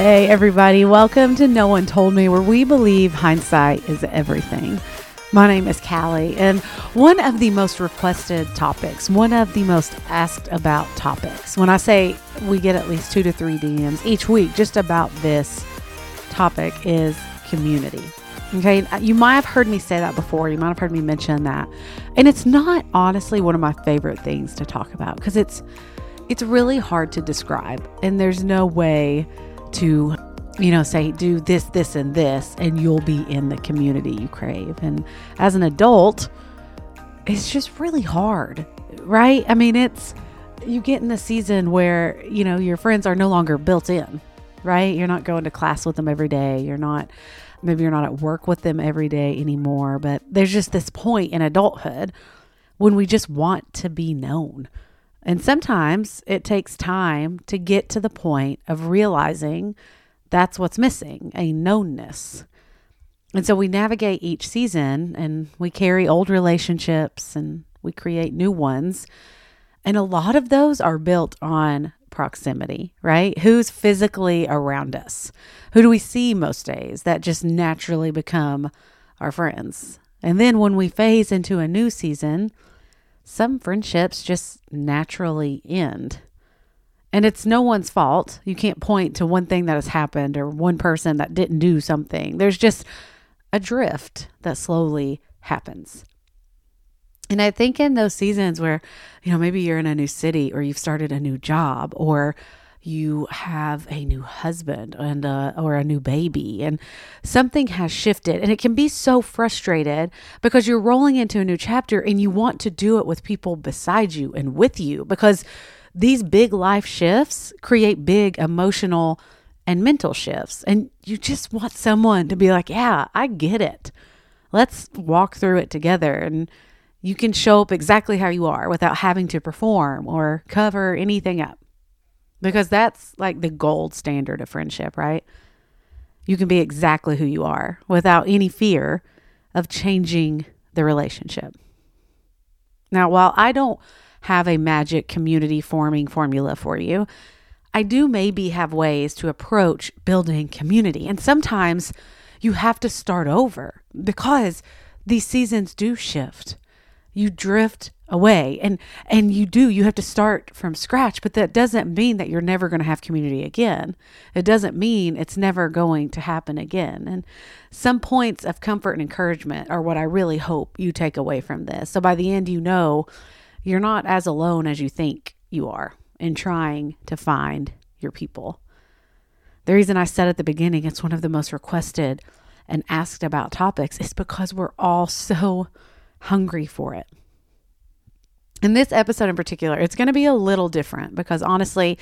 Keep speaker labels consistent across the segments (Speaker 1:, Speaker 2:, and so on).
Speaker 1: Hey, everybody, welcome to No One Told Me, where we believe hindsight is everything. My name is Callie, and one of the most requested topics, one of the most asked about topics, when I say we get at least two to three DMs each week just about this topic, is community. Okay, you might have heard me say that before, you might have heard me mention that. And it's not honestly one of my favorite things to talk about because it's it's really hard to describe, and there's no way to you know say do this this and this and you'll be in the community you crave. And as an adult it's just really hard right? I mean it's you get in a season where you know your friends are no longer built in right? You're not going to class with them every day. You're not maybe you're not at work with them every day anymore but there's just this point in adulthood when we just want to be known and sometimes it takes time to get to the point of realizing that's what's missing a knownness. And so we navigate each season and we carry old relationships and we create new ones. And a lot of those are built on proximity, right? Who's physically around us? Who do we see most days that just naturally become our friends? And then when we phase into a new season, some friendships just naturally end. And it's no one's fault. You can't point to one thing that has happened or one person that didn't do something. There's just a drift that slowly happens. And I think in those seasons where, you know, maybe you're in a new city or you've started a new job or you have a new husband and uh, or a new baby and something has shifted and it can be so frustrated because you're rolling into a new chapter and you want to do it with people beside you and with you because these big life shifts create big emotional and mental shifts and you just want someone to be like yeah I get it. Let's walk through it together and you can show up exactly how you are without having to perform or cover anything up because that's like the gold standard of friendship, right? You can be exactly who you are without any fear of changing the relationship. Now, while I don't have a magic community forming formula for you, I do maybe have ways to approach building community. And sometimes you have to start over because these seasons do shift. You drift away. And and you do you have to start from scratch. But that doesn't mean that you're never going to have community again. It doesn't mean it's never going to happen again. And some points of comfort and encouragement are what i really hope you take away from this. So by the end you know you're not as alone as you think you are in trying to find your people. The reason i said at the beginning it's one of the most requested and asked about topics is because we're all so hungry for it in this episode in particular, it's going to be a little different because honestly,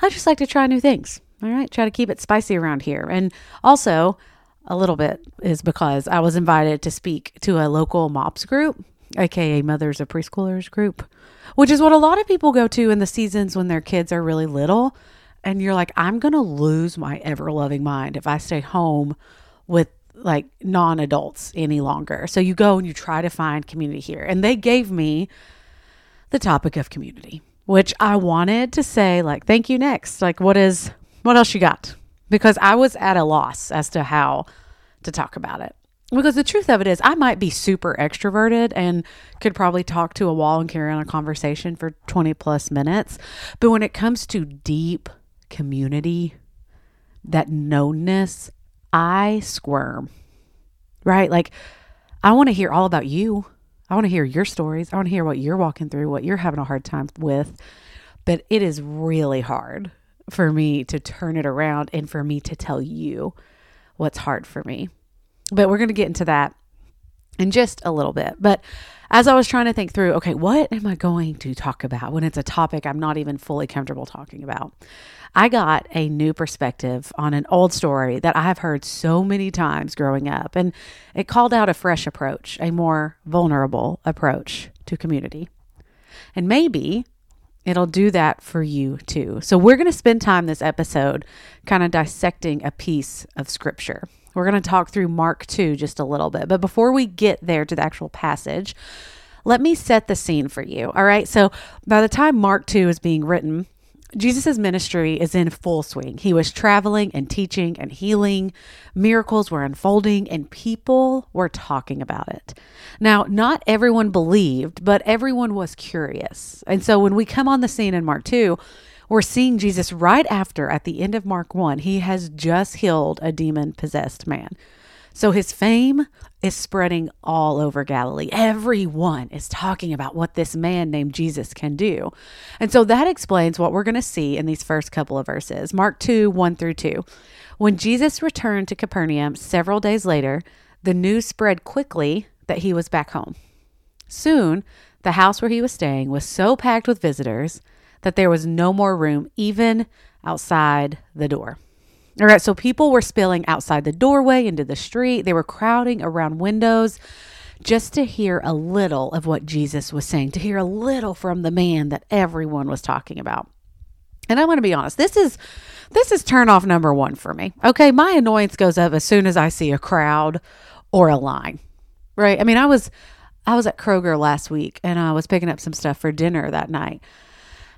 Speaker 1: I just like to try new things. All right, try to keep it spicy around here. And also, a little bit is because I was invited to speak to a local MOPS group, aka Mothers of Preschoolers group, which is what a lot of people go to in the seasons when their kids are really little. And you're like, I'm going to lose my ever loving mind if I stay home with like non adults any longer. So you go and you try to find community here. And they gave me the topic of community, which I wanted to say, like, thank you next. Like, what is, what else you got? Because I was at a loss as to how to talk about it. Because the truth of it is, I might be super extroverted and could probably talk to a wall and carry on a conversation for 20 plus minutes. But when it comes to deep community, that knownness, I squirm, right? Like, I want to hear all about you. I want to hear your stories. I want to hear what you're walking through, what you're having a hard time with. But it is really hard for me to turn it around and for me to tell you what's hard for me. But we're going to get into that in just a little bit. But as I was trying to think through, okay, what am I going to talk about when it's a topic I'm not even fully comfortable talking about? I got a new perspective on an old story that I have heard so many times growing up, and it called out a fresh approach, a more vulnerable approach to community. And maybe it'll do that for you too. So, we're going to spend time this episode kind of dissecting a piece of scripture. We're going to talk through Mark 2 just a little bit. But before we get there to the actual passage, let me set the scene for you. All right. So, by the time Mark 2 is being written, Jesus' ministry is in full swing. He was traveling and teaching and healing. Miracles were unfolding and people were talking about it. Now, not everyone believed, but everyone was curious. And so when we come on the scene in Mark 2, we're seeing Jesus right after, at the end of Mark 1, he has just healed a demon possessed man. So his fame is spreading all over Galilee. Everyone is talking about what this man named Jesus can do. And so that explains what we're going to see in these first couple of verses Mark 2 1 through 2. When Jesus returned to Capernaum several days later, the news spread quickly that he was back home. Soon, the house where he was staying was so packed with visitors that there was no more room, even outside the door. All right, so people were spilling outside the doorway into the street. They were crowding around windows just to hear a little of what Jesus was saying, to hear a little from the man that everyone was talking about. And I'm going to be honest, this is this is turn off number 1 for me. Okay, my annoyance goes up as soon as I see a crowd or a line. Right? I mean, I was I was at Kroger last week and I was picking up some stuff for dinner that night.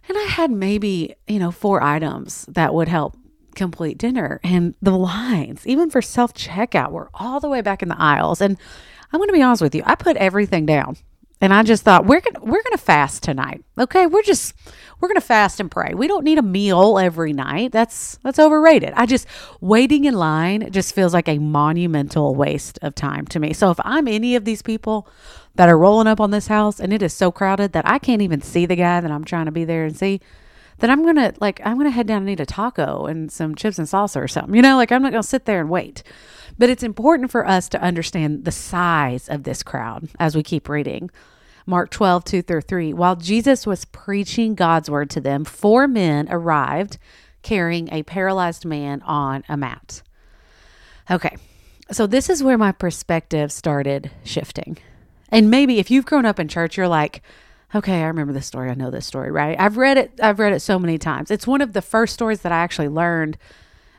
Speaker 1: And I had maybe, you know, four items that would help complete dinner. And the lines, even for self checkout, were all the way back in the aisles. And I'm going to be honest with you, I put everything down. And I just thought we're gonna we're gonna fast tonight. Okay, we're just we're gonna fast and pray. We don't need a meal every night. That's that's overrated. I just waiting in line just feels like a monumental waste of time to me. So if I'm any of these people that are rolling up on this house and it is so crowded that I can't even see the guy that I'm trying to be there and see, then I'm gonna like I'm gonna head down and eat a taco and some chips and salsa or something. You know, like I'm not gonna sit there and wait. But it's important for us to understand the size of this crowd as we keep reading. Mark 12, 2 through 3. While Jesus was preaching God's word to them, four men arrived carrying a paralyzed man on a mat. Okay, so this is where my perspective started shifting. And maybe if you've grown up in church, you're like, okay, I remember this story. I know this story, right? I've read it. I've read it so many times. It's one of the first stories that I actually learned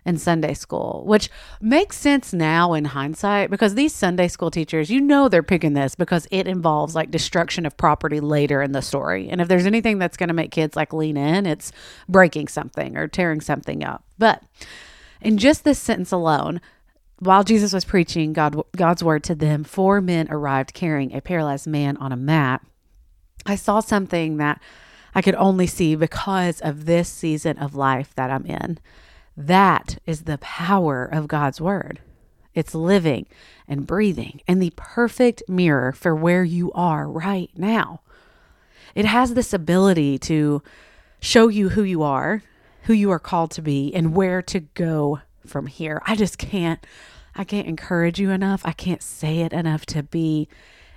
Speaker 1: in Sunday school, which makes sense now in hindsight because these Sunday school teachers, you know, they're picking this because it involves like destruction of property later in the story. And if there's anything that's going to make kids like lean in, it's breaking something or tearing something up. But in just this sentence alone, while Jesus was preaching God, God's word to them, four men arrived carrying a paralyzed man on a mat I saw something that I could only see because of this season of life that I'm in. That is the power of God's word. It's living and breathing and the perfect mirror for where you are right now. It has this ability to show you who you are, who you are called to be, and where to go from here. I just can't I can't encourage you enough. I can't say it enough to be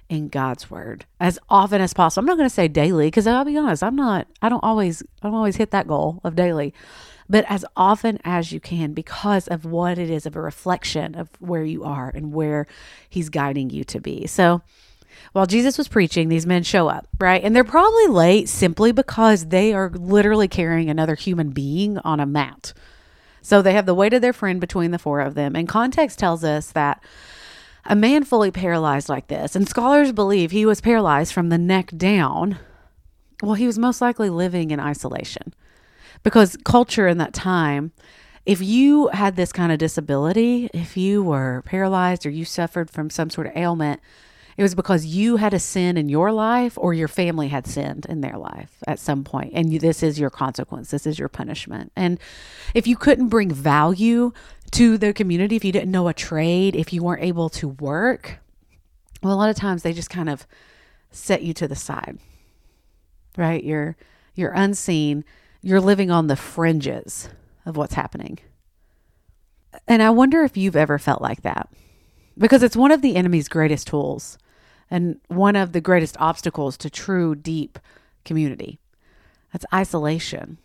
Speaker 1: in God's word as often as possible. I'm not going to say daily because I'll be honest, I'm not I don't always I don't always hit that goal of daily. But as often as you can because of what it is of a reflection of where you are and where he's guiding you to be. So while Jesus was preaching, these men show up, right? And they're probably late simply because they are literally carrying another human being on a mat. So they have the weight of their friend between the four of them. And context tells us that a man fully paralyzed like this, and scholars believe he was paralyzed from the neck down, well, he was most likely living in isolation because culture in that time, if you had this kind of disability, if you were paralyzed or you suffered from some sort of ailment, it was because you had a sin in your life or your family had sinned in their life at some point, and you, this is your consequence. This is your punishment. And if you couldn't bring value to the community, if you didn't know a trade, if you weren't able to work, well, a lot of times they just kind of set you to the side, right? You're you're unseen. You're living on the fringes of what's happening. And I wonder if you've ever felt like that because it's one of the enemy's greatest tools and one of the greatest obstacles to true, deep community. That's isolation.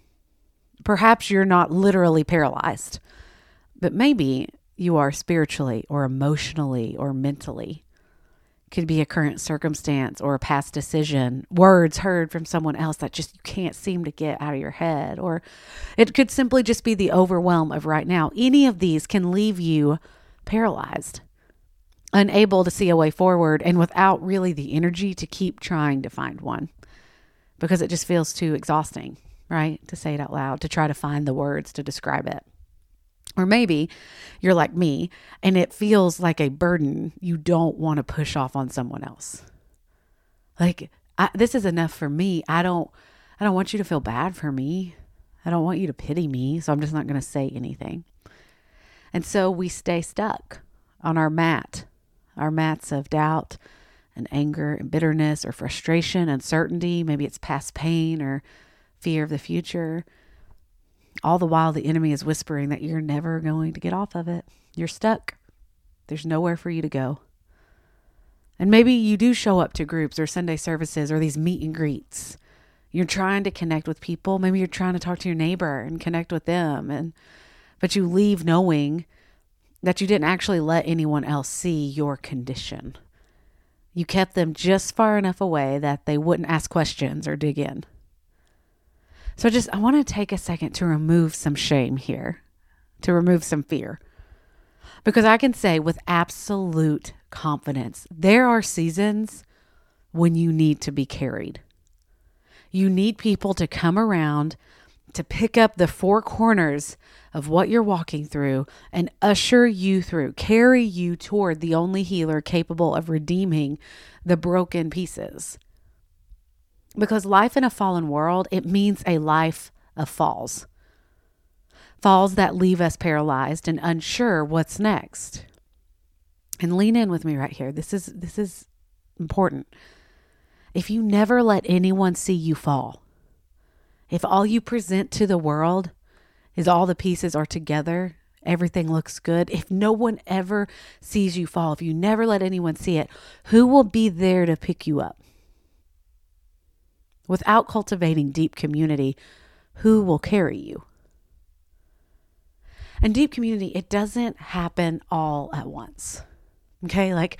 Speaker 1: Perhaps you're not literally paralyzed, but maybe you are spiritually or emotionally or mentally. Could be a current circumstance or a past decision, words heard from someone else that just you can't seem to get out of your head. Or it could simply just be the overwhelm of right now. Any of these can leave you paralyzed unable to see a way forward and without really the energy to keep trying to find one because it just feels too exhausting, right? To say it out loud, to try to find the words to describe it. Or maybe you're like me and it feels like a burden you don't want to push off on someone else. Like I, this is enough for me. I don't I don't want you to feel bad for me. I don't want you to pity me, so I'm just not going to say anything. And so we stay stuck on our mat, our mats of doubt and anger and bitterness or frustration, uncertainty. Maybe it's past pain or fear of the future. All the while, the enemy is whispering that you're never going to get off of it. You're stuck. There's nowhere for you to go. And maybe you do show up to groups or Sunday services or these meet and greets. You're trying to connect with people. Maybe you're trying to talk to your neighbor and connect with them and but you leave knowing that you didn't actually let anyone else see your condition. You kept them just far enough away that they wouldn't ask questions or dig in. So just I want to take a second to remove some shame here, to remove some fear. Because I can say with absolute confidence, there are seasons when you need to be carried. You need people to come around to pick up the four corners of what you're walking through and usher you through, carry you toward the only healer capable of redeeming the broken pieces. Because life in a fallen world, it means a life of falls. Falls that leave us paralyzed and unsure what's next. And lean in with me right here. This is this is important. If you never let anyone see you fall, if all you present to the world is all the pieces are together, everything looks good, if no one ever sees you fall, if you never let anyone see it, who will be there to pick you up? Without cultivating deep community, who will carry you? And deep community, it doesn't happen all at once. Okay, like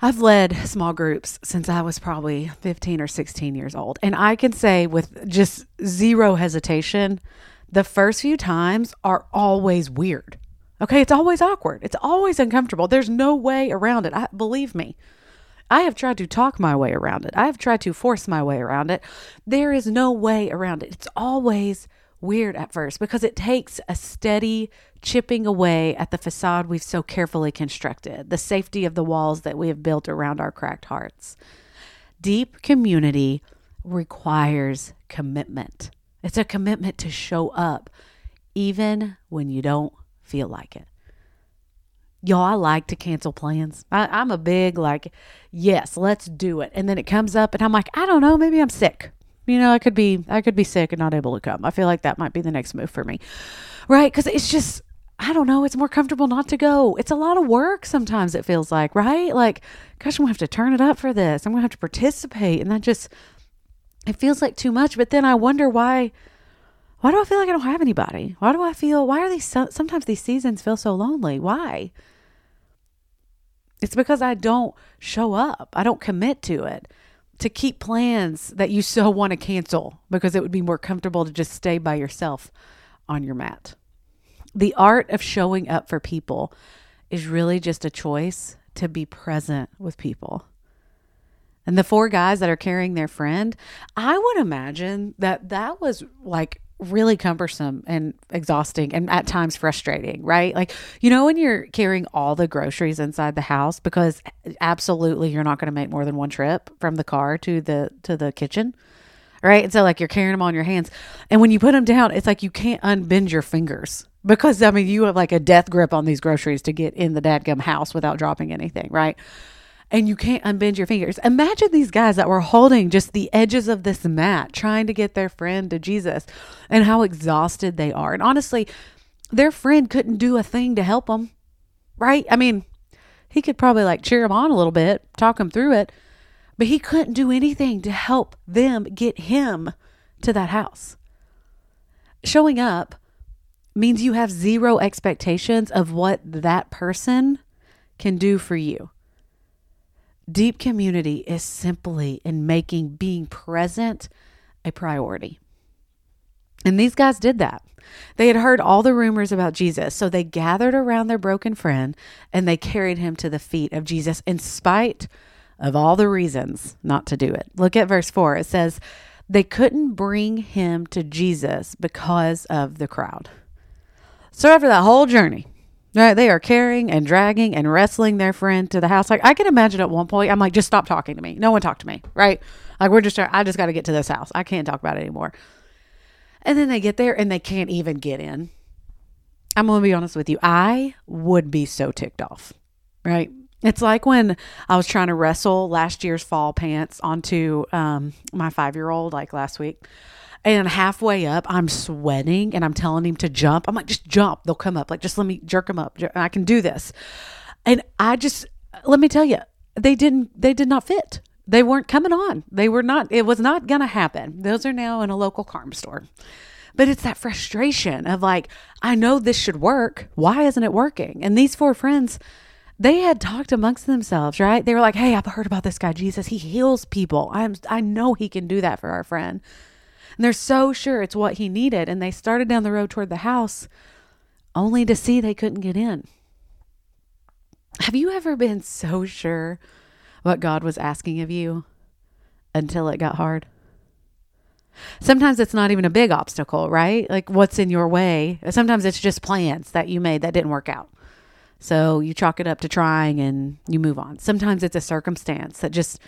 Speaker 1: I've led small groups since I was probably 15 or 16 years old. And I can say with just zero hesitation, the first few times are always weird. Okay, it's always awkward. It's always uncomfortable. There's no way around it. I, believe me. I have tried to talk my way around it. I have tried to force my way around it. There is no way around it. It's always weird at first because it takes a steady chipping away at the facade we've so carefully constructed, the safety of the walls that we have built around our cracked hearts. Deep community requires commitment. It's a commitment to show up even when you don't feel like it. Y'all, I like to cancel plans. I, am a big, like, yes, let's do it. And then it comes up and I'm like, I don't know, maybe I'm sick. You know, I could be I could be sick and not able to come. I feel like that might be the next move for me. Right? Cuz it's just I don't know, it's more comfortable not to go. It's a lot of work sometimes it feels like, right? Like gosh, I'm going to have to turn it up for this. I'm going to have to participate and that just it feels like too much, but then I wonder why why do I feel like I don't have anybody? Why do I feel why are these sometimes these seasons feel so lonely? Why? It's because I don't show up. I don't commit to it to keep plans that you so want to cancel because it would be more comfortable to just stay by yourself on your mat. The art of showing up for people is really just a choice to be present with people. And the four guys that are carrying their friend, I would imagine that that was like really cumbersome and exhausting and at times frustrating, right? Like, you know, when you're carrying all the groceries inside the house because absolutely you're not going to make more than one trip from the car to the to the kitchen. Right? And so like you're carrying them on your hands. And when you put them down, it's like you can't unbend your fingers because I mean you have like a death grip on these groceries to get in the dadgum house without dropping anything, right? And you can't unbend your fingers. Imagine these guys that were holding just the edges of this mat, trying to get their friend to Jesus, and how exhausted they are. And honestly, their friend couldn't do a thing to help them, right? I mean, he could probably like cheer them on a little bit, talk them through it, but he couldn't do anything to help them get him to that house. Showing up means you have zero expectations of what that person can do for you. Deep community is simply in making being present a priority. And these guys did that. They had heard all the rumors about Jesus, so they gathered around their broken friend and they carried him to the feet of Jesus in spite of all the reasons not to do it. Look at verse 4. It says, They couldn't bring him to Jesus because of the crowd. So after that whole journey, right, they are carrying and dragging and wrestling their friend to the house. Like I can imagine at one point, I'm like, just stop talking to me. No one talk to me, right? Like we're just, I just got to get to this house. I can't talk about it anymore. And then they get there and they can't even get in. I'm to be honest with you. I would be so ticked off, right? It's like when I was trying to wrestle last year's fall pants onto um, my five year old, like last week. And halfway up, I'm sweating and I'm telling him to jump. I'm like, just jump. They'll come up. Like, just let me jerk them up. I can do this. And I just, let me tell you, they didn't, they did not fit. They weren't coming on. They were not, it was not going to happen. Those are now in a local carm store. But it's that frustration of like, I know this should work. Why isn't it working? And these four friends, they had talked amongst themselves, right? They were like, "Hey, I've heard about this guy Jesus. He heals people. I'm I know he can do that for our friend." And they're so sure it's what he needed, and they started down the road toward the house only to see they couldn't get in. Have you ever been so sure what God was asking of you until it got hard? Sometimes it's not even a big obstacle, right? Like what's in your way. Sometimes it's just plans that you made that didn't work out. So you chalk it up to trying and you move on. Sometimes it's a circumstance that just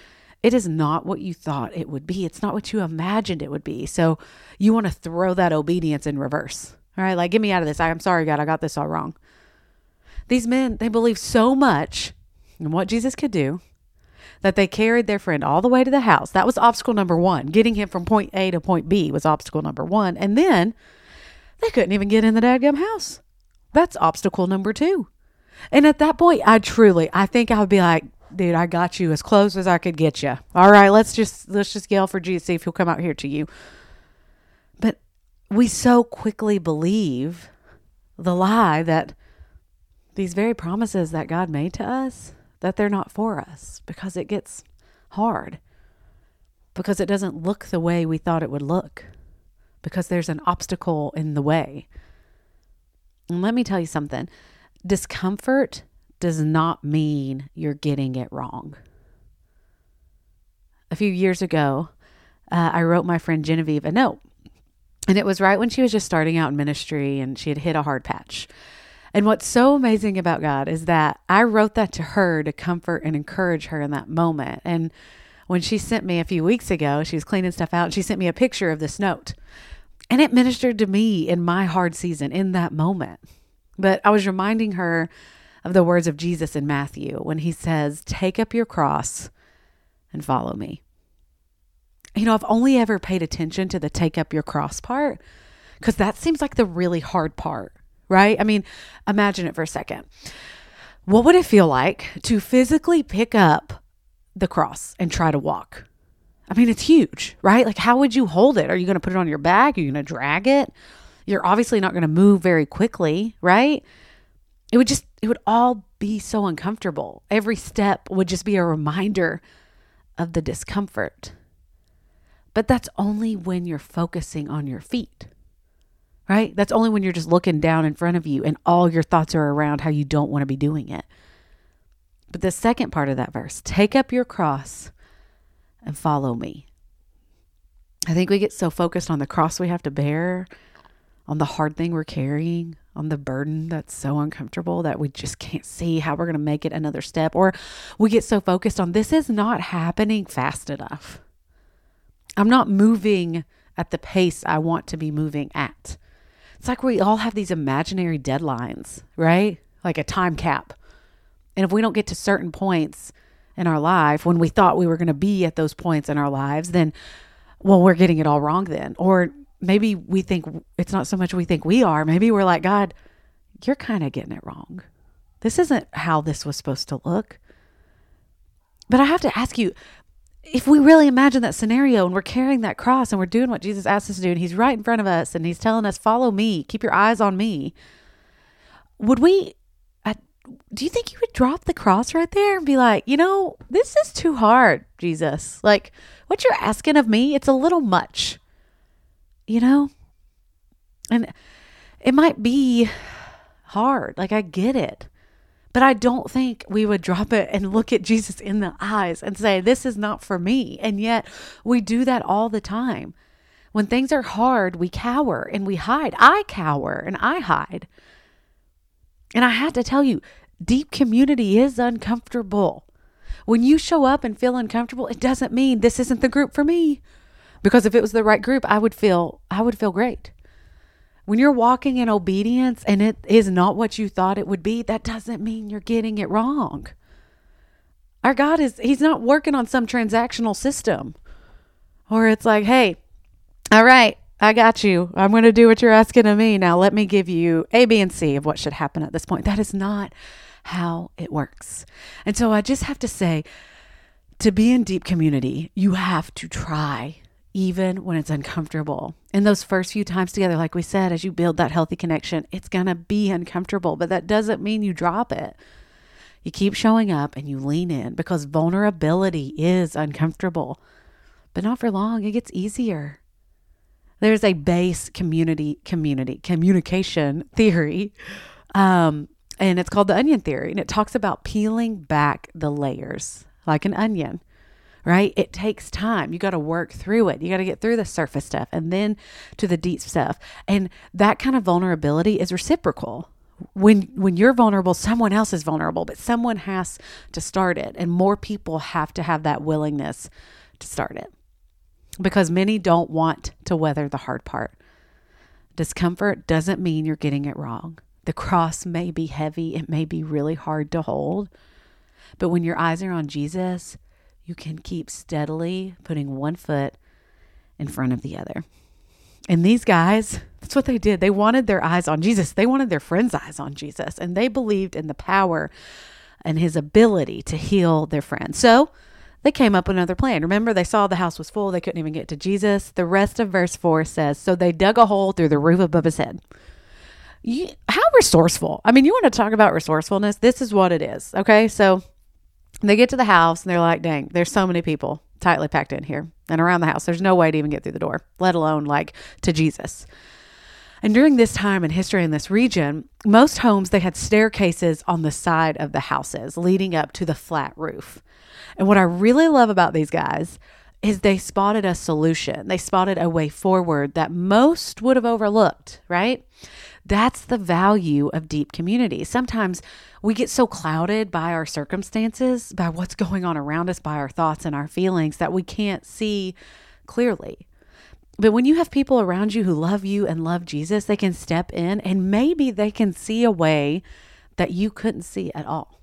Speaker 1: it is not what you thought it would be. It's not what you imagined it would be. So you want to throw that obedience in reverse. All right, like get me out of this. I'm sorry, God, I got this all wrong. These men, they believe so much in what Jesus could do that they carried their friend all the way to the house. That was obstacle number one. Getting him from point A to point B was obstacle number one. And then they couldn't even get in the dadgum house. That's obstacle number two. And at that point, I truly, I think I would be like, dude, I got you as close as I could get you. All right, let's just let's just yell for Jesus, see if he'll come out here to you. But we so quickly believe the lie that these very promises that God made to us that they're not for us because it gets hard. Because it doesn't look the way we thought it would look. Because there's an obstacle in the way. And let me tell you something discomfort does not mean you're getting it wrong. A few years ago, uh, I wrote my friend Genevieve a note. And it was right when she was just starting out in ministry and she had hit a hard patch. And what's so amazing about God is that I wrote that to her to comfort and encourage her in that moment. And when she sent me a few weeks ago, she was cleaning stuff out, and she sent me a picture of this note. And it ministered to me in my hard season in that moment. But I was reminding her of the words of Jesus in Matthew when he says, Take up your cross and follow me. You know, I've only ever paid attention to the take up your cross part because that seems like the really hard part, right? I mean, imagine it for a second. What would it feel like to physically pick up the cross and try to walk? I mean, it's huge, right? Like, how would you hold it? Are you going to put it on your back? Are you going to drag it? You're obviously not going to move very quickly, right? It would just, it would all be so uncomfortable. Every step would just be a reminder of the discomfort. But that's only when you're focusing on your feet, right? That's only when you're just looking down in front of you and all your thoughts are around how you don't want to be doing it. But the second part of that verse take up your cross and follow me. I think we get so focused on the cross we have to bear on the hard thing we're carrying, on the burden that's so uncomfortable that we just can't see how we're going to make it another step. Or we get so focused on this is not happening fast enough. I'm not moving at the pace I want to be moving at. It's like we all have these imaginary deadlines, right? Like a time cap. And if we don't get to certain points in our life when we thought we were going to be at those points in our lives, then, well, we're getting it all wrong then. Or maybe we think it's not so much we think we are. Maybe we're like, God, you're kind of getting it wrong. This isn't how this was supposed to look. But I have to ask you if we really imagine that scenario and we're carrying that cross and we're doing what Jesus asked us to do, and He's right in front of us and He's telling us, Follow me, keep your eyes on me, would we? do you think you would drop the cross right there and be like, you know, this is too hard, Jesus? Like, what you're asking of me, it's a little much you know? And it might be hard. Like, I get it. But I don't think we would drop it and look at Jesus in the eyes and say, This is not for me. And yet we do that all the time. When things are hard, we cower and we hide. I cower and I hide. And I had to tell you, deep community is uncomfortable. When you show up and feel uncomfortable, it doesn't mean this isn't the group for me. Because if it was the right group, I would feel I would feel great. When you're walking in obedience and it is not what you thought it would be, that doesn't mean you're getting it wrong. Our God is he's not working on some transactional system. Or it's like, "Hey, all right, I got you. I'm going to do what you're asking of me. Now let me give you A, B, and C of what should happen at this point. That is not how it works. And so I just have to say to be in deep community, you have to try even when it's uncomfortable. In those first few times together, like we said, as you build that healthy connection, it's going to be uncomfortable, but that doesn't mean you drop it. You keep showing up and you lean in because vulnerability is uncomfortable, but not for long. It gets easier. There's a base community community communication theory, um, and it's called the onion theory, and it talks about peeling back the layers like an onion. Right? It takes time. You got to work through it. You got to get through the surface stuff and then to the deep stuff. And that kind of vulnerability is reciprocal when when you're vulnerable someone else is vulnerable but someone has to start it and more people have to have that willingness to start it because many don't want to weather the hard part. Discomfort doesn't mean you're getting it wrong. The cross may be heavy, it may be really hard to hold, but when your eyes are on Jesus, you can keep steadily putting one foot in front of the other. And these guys, that's what they did. They wanted their eyes on Jesus. They wanted their friends' eyes on Jesus, and they believed in the power and his ability to heal their friends. So, they came up with another plan. Remember, they saw the house was full. They couldn't even get to Jesus. The rest of verse 4 says So they dug a hole through the roof above his head. You, how resourceful. I mean, you want to talk about resourcefulness? This is what it is. Okay. So they get to the house and they're like, dang, there's so many people tightly packed in here and around the house. There's no way to even get through the door, let alone like to Jesus. And during this time in history in this region, most homes they had staircases on the side of the houses leading up to the flat roof. And what I really love about these guys is they spotted a solution. They spotted a way forward that most would have overlooked, right? That's the value of deep community. Sometimes we get so clouded by our circumstances, by what's going on around us, by our thoughts and our feelings that we can't see clearly. But when you have people around you who love you and love Jesus, they can step in and maybe they can see a way that you couldn't see at all.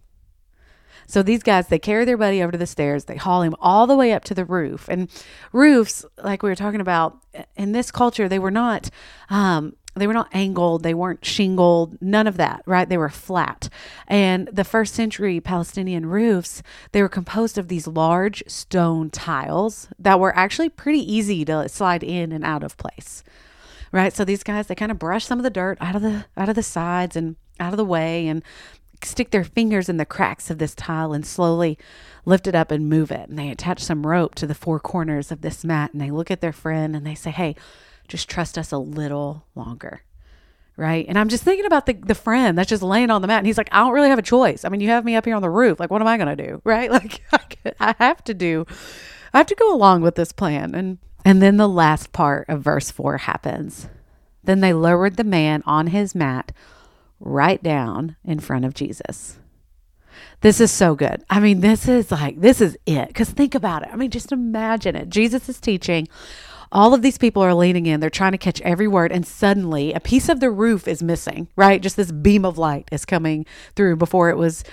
Speaker 1: So these guys, they carry their buddy over to the stairs. They haul him all the way up to the roof. And roofs, like we were talking about, in this culture, they were not. Um, they were not angled, they weren't shingled, none of that, right? They were flat. And the first century Palestinian roofs, they were composed of these large stone tiles that were actually pretty easy to slide in and out of place. Right? So these guys, they kind of brush some of the dirt out of the out of the sides and out of the way and stick their fingers in the cracks of this tile and slowly lift it up and move it. And they attach some rope to the four corners of this mat and they look at their friend and they say, Hey, just trust us a little longer. Right. And I'm just thinking about the, the friend that's just laying on the mat. And he's like, I don't really have a choice. I mean, you have me up here on the roof. Like, what am I going to do? Right. Like, I have to do, I have to go along with this plan. And, and then the last part of verse four happens. Then they lowered the man on his mat right down in front of Jesus. This is so good. I mean, this is like, this is it. Because think about it. I mean, just imagine it. Jesus is teaching. All of these people are leaning in. They're trying to catch every word. And suddenly, a piece of the roof is missing, right? Just this beam of light is coming through before it was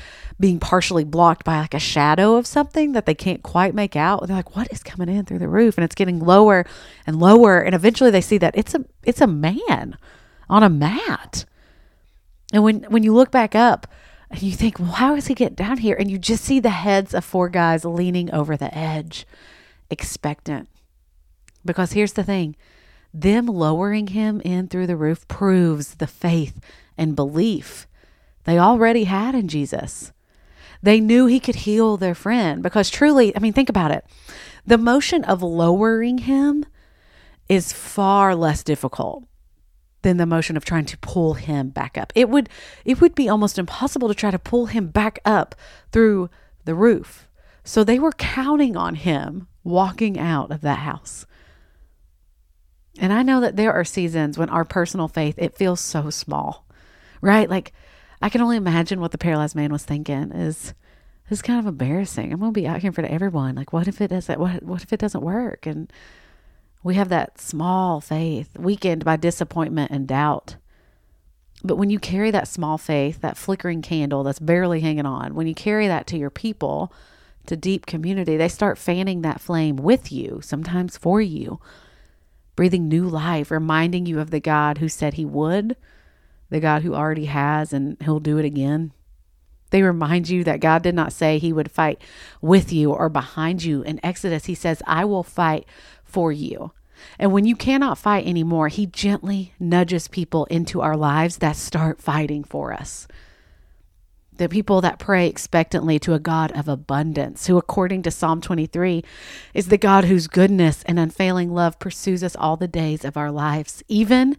Speaker 1: being partially blocked by like a shadow of something that they can't quite make out. They're like, what is coming in through the roof? And it's getting lower and lower. And eventually they see that it's a it's a man on a mat. And when when you look back up and you think, well, how does he get down here? And you just see the heads of four guys leaning over the edge, expectant. Because here's the thing them lowering him in through the roof proves the faith and belief they already had in Jesus. They knew he could heal their friend because truly, I mean, think about it. The motion of lowering him is far less difficult than the motion of trying to pull him back up. It would it would be almost impossible to try to pull him back up through the roof. So they were counting on him walking out of that house. And I know that there are seasons when our personal faith it feels so small. Right? Like I can only imagine what the paralyzed man was thinking is this is kind of embarrassing. I'm going to be out here for everyone. Like what if it doesn't what what if it doesn't work? And we have that small faith weakened by disappointment and doubt. But when you carry that small faith, that flickering candle that's barely hanging on, when you carry that to your people, to deep community, they start fanning that flame with you, sometimes for you, breathing new life, reminding you of the God who said he would, the God who already has, and he'll do it again. They remind you that God did not say he would fight with you or behind you. In Exodus, he says, I will fight for you. And when you cannot fight anymore, He gently nudges people into our lives that start fighting for us. The people that pray expectantly to a God of abundance, who, according to Psalm 23, is the God whose goodness and unfailing love pursues us all the days of our lives, even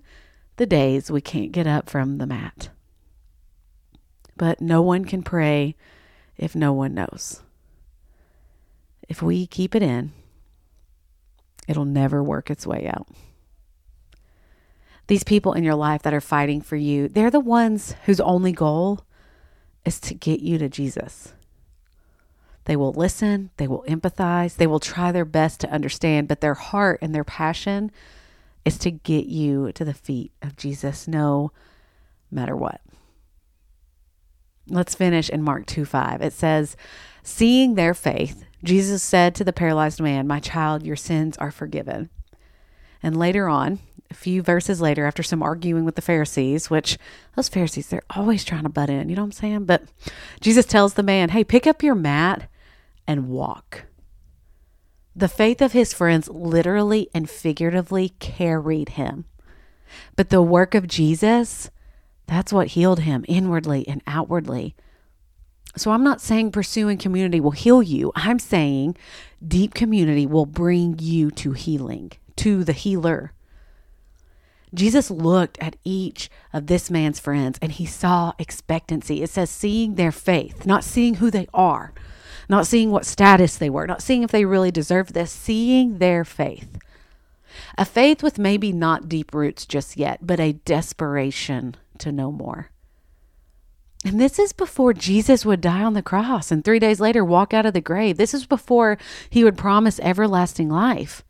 Speaker 1: the days we can't get up from the mat. But no one can pray if no one knows. If we keep it in, it'll never work its way out. These people in your life that are fighting for you, they're the ones whose only goal is to get you to Jesus. They will listen, they will empathize, they will try their best to understand, but their heart and their passion is to get you to the feet of Jesus no matter what. Let's finish in Mark 2 5. It says, Seeing their faith, Jesus said to the paralyzed man, My child, your sins are forgiven. And later on, a few verses later, after some arguing with the Pharisees, which those Pharisees, they're always trying to butt in, you know what I'm saying? But Jesus tells the man, Hey, pick up your mat and walk. The faith of his friends literally and figuratively carried him. But the work of Jesus, that's what healed him inwardly and outwardly. So I'm not saying pursuing community will heal you. I'm saying deep community will bring you to healing, to the healer. Jesus looked at each of this man's friends and he saw expectancy. It says seeing their faith, not seeing who they are, not seeing what status they were, not seeing if they really deserved this, seeing their faith. A faith with maybe not deep roots just yet, but a desperation to know more. And this is before Jesus would die on the cross and three days later walk out of the grave. This is before he would promise everlasting life.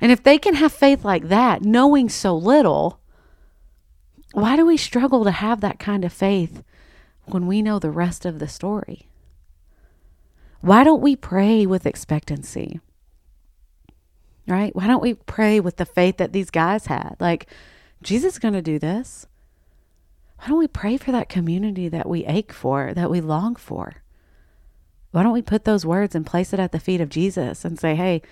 Speaker 1: And if they can have faith like that, knowing so little, why do we struggle to have that kind of faith when we know the rest of the story? Why don't we pray with expectancy? Right? Why don't we pray with the faith that these guys had? Like, Jesus is going to do this why don't we pray for that community that we ache for, that we long for? Why don't we put those words and place it at the feet of Jesus and say, hey,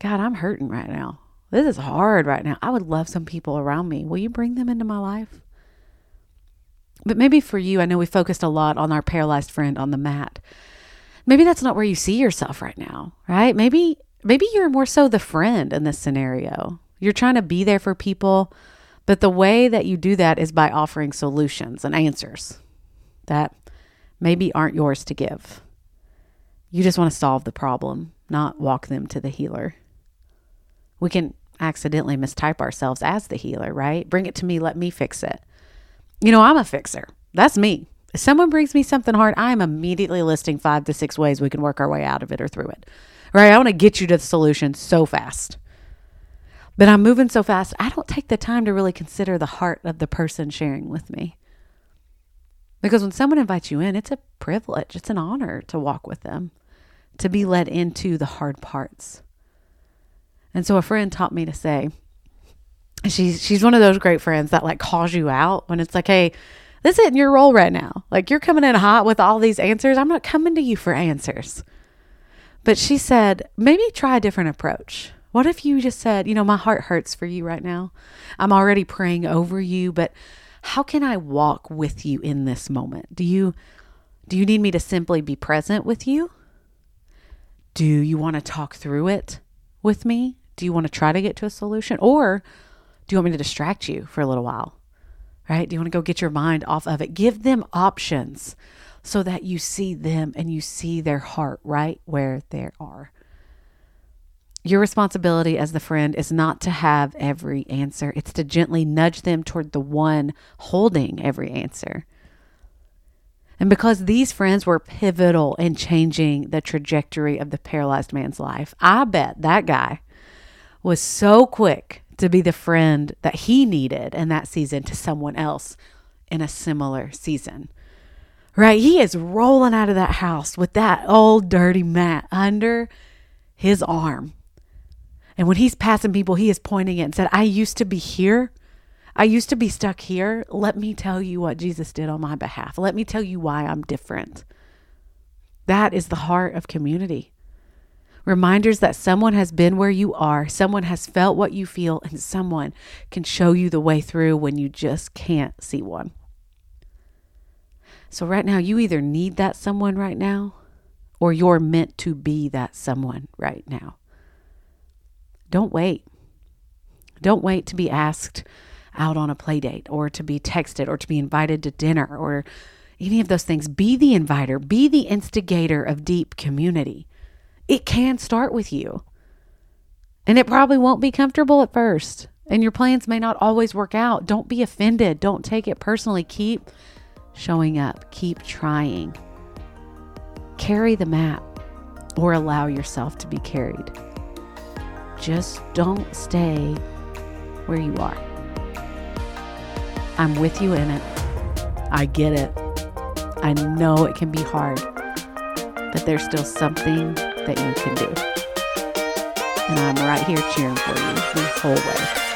Speaker 1: God, I'm hurting right now. This is hard right now. I would love some people around me. Will you bring them into my life? But maybe for you, I know we focused a lot on our paralyzed friend on the mat. Maybe that's not where you see yourself right now, right? Maybe maybe you're more so the friend in this scenario. You're trying to be there for people but the way that you do that is by offering solutions and answers that maybe aren't yours to give. You just want to solve the problem, not walk them to the healer. We can accidentally mistype ourselves as the healer, right? Bring it to me, let me fix it. You know, I'm a fixer. That's me. If someone brings me something hard, I'm immediately listing five to six ways we can work our way out of it or through it. Right? I want to get you to the solution so fast. But I'm moving so fast, I don't take the time to really consider the heart of the person sharing with me. Because when someone invites you in, it's a privilege, it's an honor to walk with them, to be led into the hard parts. And so a friend taught me to say, she's she's one of those great friends that like calls you out when it's like, hey, this isn't your role right now. Like you're coming in hot with all these answers. I'm not coming to you for answers. But she said, maybe try a different approach. What if you just said, you know, my heart hurts for you right now? I'm already praying over you, but how can I walk with you in this moment? Do you do you need me to simply be present with you? Do you want to talk through it with me? Do you want to try to get to a solution or Do you want me to distract you for a little while? Right? Do you want to go get your mind off of it? Give them options so that you see them and you see their heart right where they are. Your responsibility as the friend is not to have every answer, it's to gently nudge them toward the one holding every answer. And because these friends were pivotal in changing the trajectory of the paralyzed man's life, I bet that guy was so quick to be the friend that he needed in that season to someone else in a similar season. Right? He is rolling out of that house with that old dirty mat under his arm. And when he's passing people, he is pointing it and said, I used to be here. I used to be stuck here. Let me tell you what Jesus did on my behalf. Let me tell you why I'm different. That is the heart of community. Reminders that someone has been where you are, someone has felt what you feel, and someone can show you the way through when you just can't see one. So, right now, you either need that someone right now, or you're meant to be that someone right now. Don't wait. Don't wait to be asked out on a play date or to be texted or to be invited to dinner or any of those things. Be the inviter, be the instigator of deep community. It can start with you. And it probably won't be comfortable at first. And your plans may not always work out. Don't be offended. Don't take it personally. Keep showing up, keep trying. Carry the map or allow yourself to be carried. Just don't stay where you are. I'm with you in it. I get it. I know it can be hard, but there's still something that you can do. And I'm right here cheering for you the whole way.